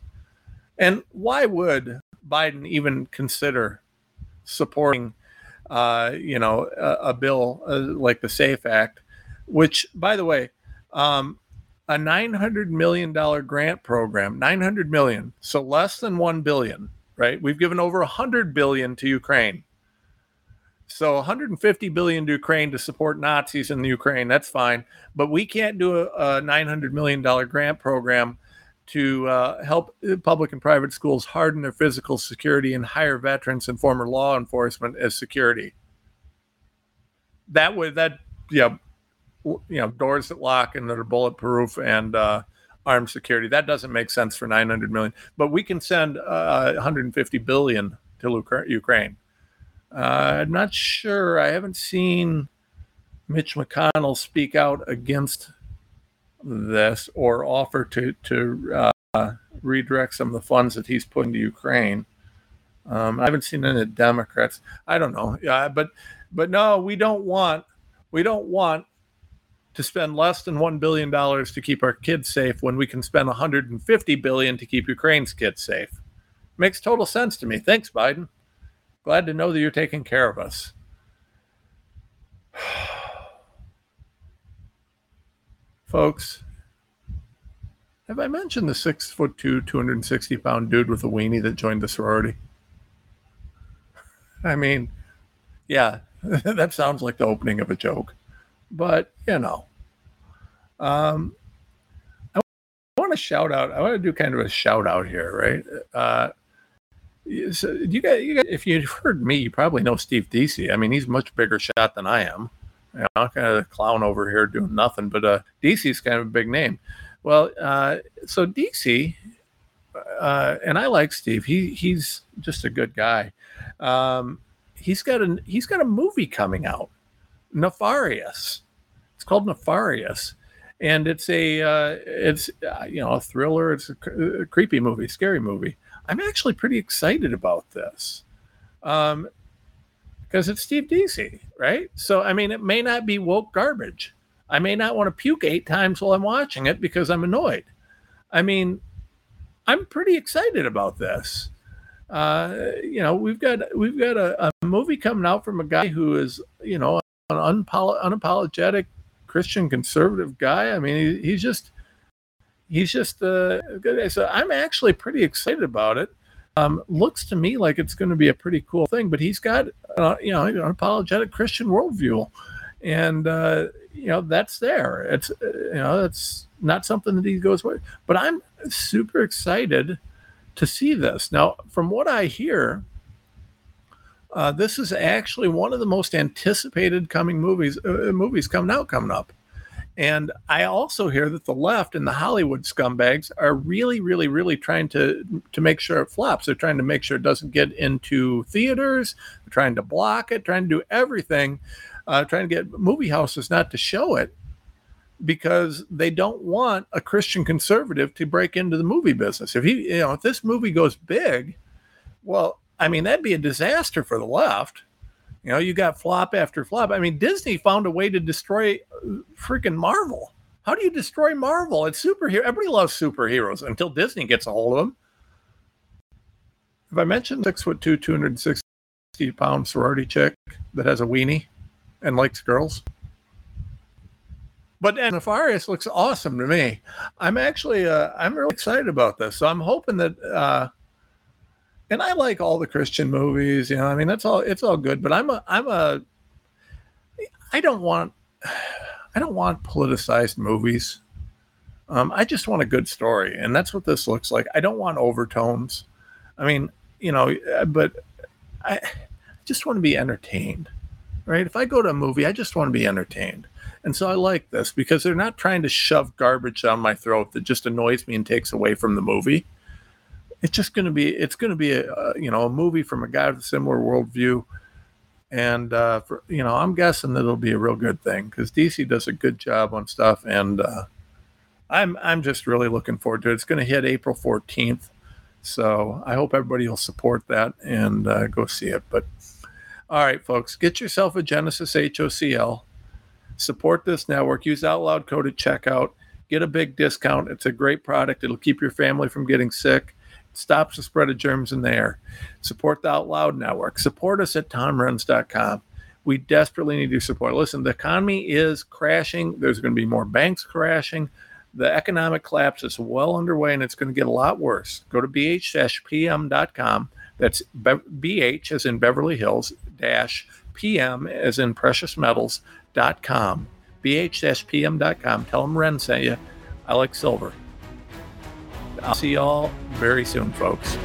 And why would Biden even consider supporting, uh, you know, a, a bill uh, like the SAFE Act, which, by the way, um, a 900 million dollar grant program 900 million so less than 1 billion right? We've given over 100 billion to ukraine. So 150 billion to ukraine to support nazis in the ukraine that's fine but we can't do a, a 900 million dollar grant program to uh, help public and private schools harden their physical security and hire veterans and former law enforcement as security. That would that yeah you know doors that lock and that are bulletproof and uh, armed security. That doesn't make sense for 900 million, but we can send uh, 150 billion to Ukraine. Uh, I'm not sure. I haven't seen Mitch McConnell speak out against this or offer to to uh, redirect some of the funds that he's putting to Ukraine. Um, I haven't seen any Democrats. I don't know. Yeah, but but no, we don't want we don't want to spend less than $1 billion to keep our kids safe when we can spend 150 billion to keep Ukraine's kids safe. Makes total sense to me. Thanks, Biden. Glad to know that you're taking care of us. Folks, have I mentioned the six foot two, 260 pound dude with a weenie that joined the sorority? I mean, yeah, that sounds like the opening of a joke but you know, um, I want to shout out. I want to do kind of a shout out here, right? Uh, so you guys, you guys, if you've heard me, you probably know Steve Deace. I mean, he's much bigger shot than I am. I'm not kind of a clown over here doing nothing, but uh, Deace's kind of a big name. Well, uh, so Deace, uh, and I like Steve. He he's just a good guy. Um, he's got a he's got a movie coming out, Nefarious. It's called Nefarious, and it's a uh, it's uh, you know a thriller. It's a, a, creepy movie, scary movie. I'm actually pretty excited about this. Um, because it's Steve Deace, right? So I mean, it may not be woke garbage. I may not want to puke eight times while I'm watching it because I'm annoyed. I mean, I'm pretty excited about this. Uh, you know, we've got we've got a, a, movie coming out from a guy who is, you know, an unapolo- unapologetic Christian conservative guy. I mean, he, he's just he's just a good. guy. So I'm actually pretty excited about it. Um, looks to me like it's going to be a pretty cool thing. But he's got uh, you know an unapologetic Christian worldview, and uh, you know that's there. It's uh, you know that's not something that he goes with. But I'm super excited to see this now. From what I hear, uh, this is actually one of the most anticipated coming movies uh, movies coming out coming up. And I also hear that the left and the Hollywood scumbags are really, really, really trying to to make sure it flops. They're trying to make sure it doesn't get into theaters. They're trying to block it, trying to do everything, uh, trying to get movie houses not to show it because they don't want a Christian conservative to break into the movie business. If he, you know, if this movie goes big, well, I mean, that'd be a disaster for the left. You know, you got flop after flop. I mean, Disney found a way to destroy uh, freaking Marvel. How do you destroy Marvel? It's superhero. Everybody loves superheroes until Disney gets a hold of them. Have I mentioned six foot two, 260 pound sorority chick that has a weenie and likes girls? But and Nefarious looks awesome to me. I'm actually, uh, I'm really excited about this. So I'm hoping that, uh, and I like all the Christian movies. You know, I mean, that's all. It's all good. But I'm a, I'm a, I don't want, I don't want politicized movies. Um, I just want a good story, and that's what this looks like. I don't want overtones. I mean, you know, uh, but I just want to be entertained, right? If I go to a movie, I just want to be entertained. And so I like this because they're not trying to shove garbage down my throat that just annoys me and takes away from the movie it's just going to be it's going to be a, a, you know a movie from a guy with a similar worldview. And uh, for, you know i'm guessing that it'll be a real good thing because Deace does a good job on stuff and uh, i'm i'm just really looking forward to it. It's going to hit april 14th so i hope everybody will support that and uh, go see it. But all right folks get yourself a genesis hocl support this network use out loud code at checkout get a big discount. It's a great product. It'll keep your family from getting sick stops the spread of germs in the air. Support the Out Loud Network. Support us at tomrenz.com. We desperately need your support. Listen, the economy is crashing. There's going to be more banks crashing. The economic collapse is well underway and it's going to get a lot worse. Go to bh-pm.com. That's BH as in Beverly Hills, dash PM as in precious metals.com. bh-pm.com. Tell them Ren sent you. I like silver. I'll see y'all very soon, folks.